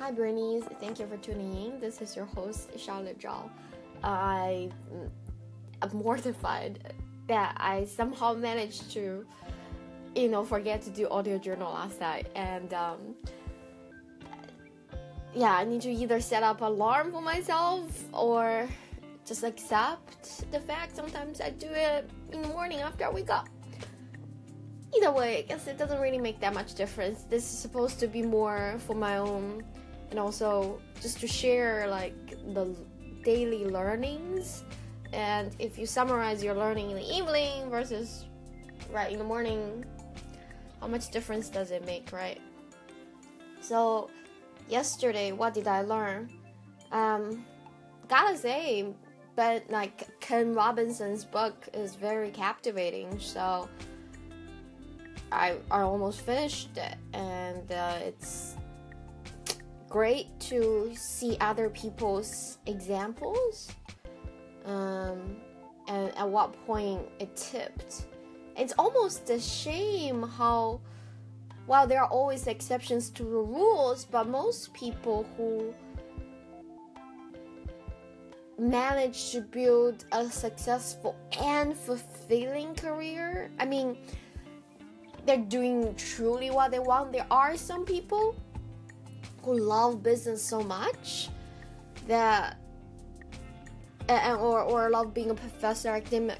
Hi, Bernies. Thank you for tuning in. This is your host, Charlotte Zhao. I am mortified that I somehow managed to, you know, forget to do audio journal last night. And um, yeah, I need to either set up alarm for myself or just accept the fact sometimes I do it in the morning after I wake up. Either way, I guess it doesn't really make that much difference. This is supposed to be more for my own and also just to share like the daily learnings. And if you summarize your learning in the evening versus right in the morning how much difference does it make right? So yesterday what did i learn? Um gotta say but like ken robinson's book is very captivating so i i almost finished it. And uh, it's great to see other people's examples um, and at what point it tipped. It's almost a shame how, while there are always exceptions to the rules, but most people who manage to build a successful and fulfilling career, I mean, they're doing truly what they want. There are some people who love business so much that and, or, or love being a professor academic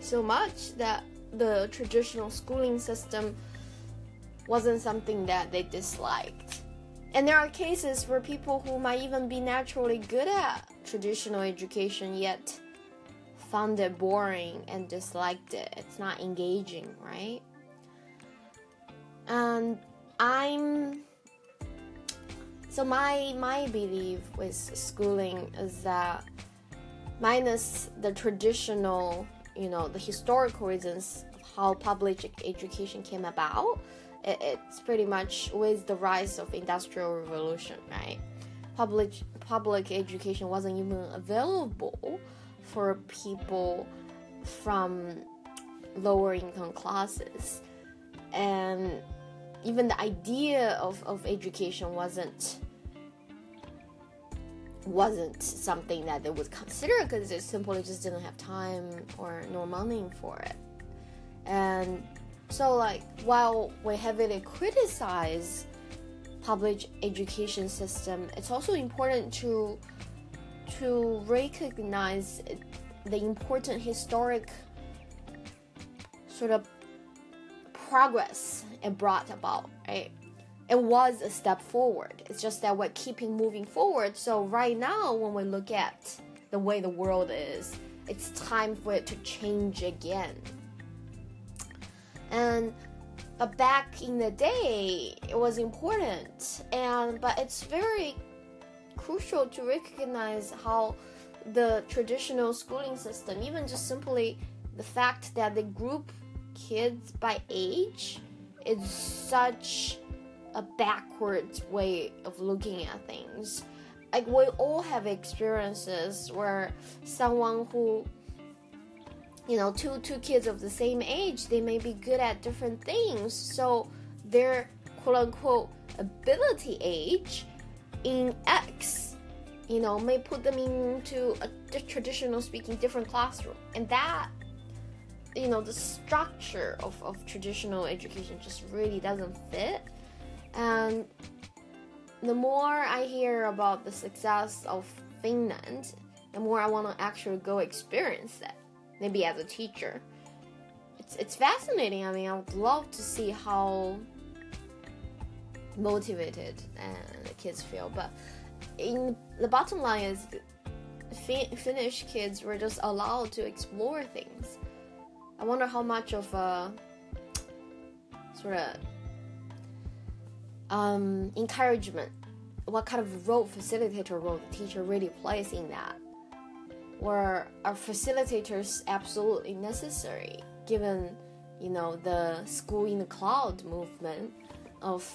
so much that the traditional schooling system wasn't something that they disliked. And there are cases where people who might even be naturally good at traditional education yet found it boring and disliked it. It's not engaging, right? And I'm so my my belief with schooling is that minus the traditional, you know, the historical reasons how public education came about, it, it's pretty much with the rise of industrial revolution, right? Public public education wasn't even available for people from lower income classes and even the idea of, of education wasn't wasn't something that they would consider because they simply just didn't have time or no money for it. And so like while we heavily criticize public education system, it's also important to to recognize the important historic sort of progress it brought about, right? it was a step forward. It's just that we're keeping moving forward. So right now, when we look at the way the world is, it's time for it to change again. And but back in the day, it was important, and but it's very crucial to recognize how the traditional schooling system, even just simply the fact that the group kids by age, is such a backwards way of looking at things. Like we all have experiences where someone who you know, two two kids of the same age, they may be good at different things. So their quote unquote ability age in X, you know, may put them into a traditional speaking different classroom. And that you know the structure of, of traditional education just really doesn't fit and the more I hear about the success of Finland, the more I want to actually go experience it. Maybe as a teacher. It's, it's fascinating. I mean, I would love to see how motivated and the kids feel. But in the bottom line is, Finnish kids were just allowed to explore things. I wonder how much of a sort of um, encouragement, what kind of role facilitator role the teacher really plays in that. Or are facilitators absolutely necessary given you know the school in the cloud movement of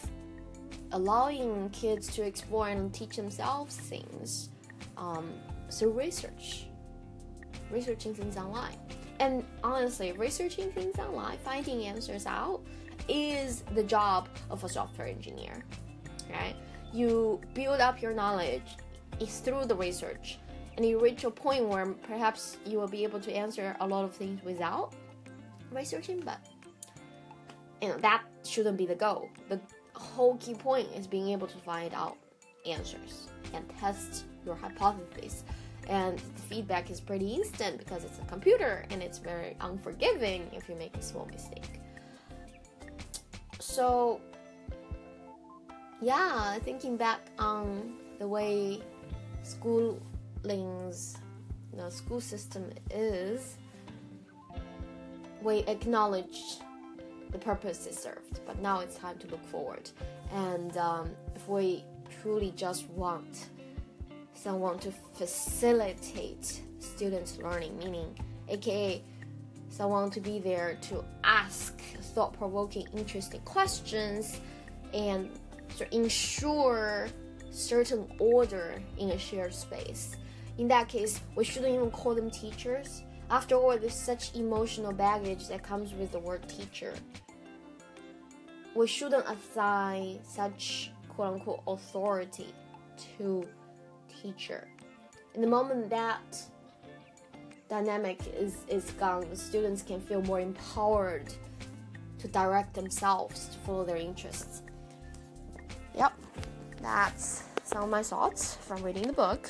allowing kids to explore and teach themselves things um, through research, researching things online. And honestly, researching things online, finding answers out, is the job of a software engineer, right? you build up your knowledge is through the research and you reach a point where perhaps you will be able to answer a lot of things without researching but you know that shouldn't be the goal the whole key point is being able to find out answers and test your hypothesis and the feedback is pretty instant because it's a computer and it's very unforgiving if you make a small mistake. So yeah thinking back on the way schooling's the school system is we acknowledge the purpose it served but now it's time to look forward. And um, if we truly just want someone to facilitate students learning meaning aka someone to be there to ask thought-provoking interesting questions and to ensure certain order in a shared space. In that case, we shouldn't even call them teachers. After all, there's such emotional baggage that comes with the word teacher. We shouldn't assign such quote unquote authority to teacher. In the moment that dynamic is, is gone, the students can feel more empowered to direct themselves to follow their interests. Yep, that's some of my thoughts from reading the book.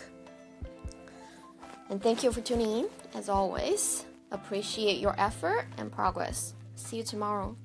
And thank you for tuning in, as always. Appreciate your effort and progress. See you tomorrow.